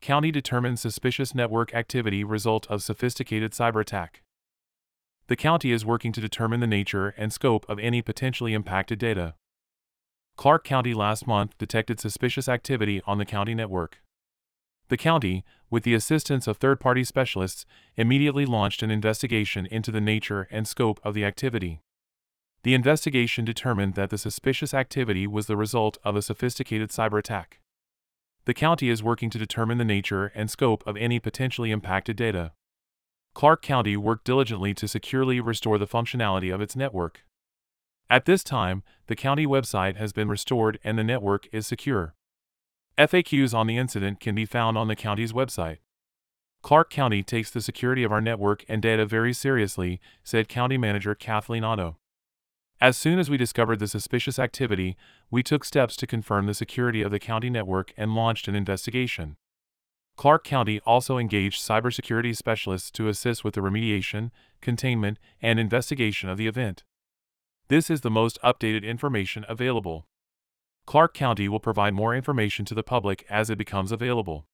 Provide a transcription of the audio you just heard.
County determines suspicious network activity result of sophisticated cyber attack. The county is working to determine the nature and scope of any potentially impacted data. Clark County last month detected suspicious activity on the county network. The county, with the assistance of third party specialists, immediately launched an investigation into the nature and scope of the activity. The investigation determined that the suspicious activity was the result of a sophisticated cyber attack. The county is working to determine the nature and scope of any potentially impacted data. Clark County worked diligently to securely restore the functionality of its network. At this time, the county website has been restored and the network is secure. FAQs on the incident can be found on the county's website. Clark County takes the security of our network and data very seriously, said County Manager Kathleen Otto. As soon as we discovered the suspicious activity, we took steps to confirm the security of the county network and launched an investigation. Clark County also engaged cybersecurity specialists to assist with the remediation, containment, and investigation of the event. This is the most updated information available. Clark County will provide more information to the public as it becomes available.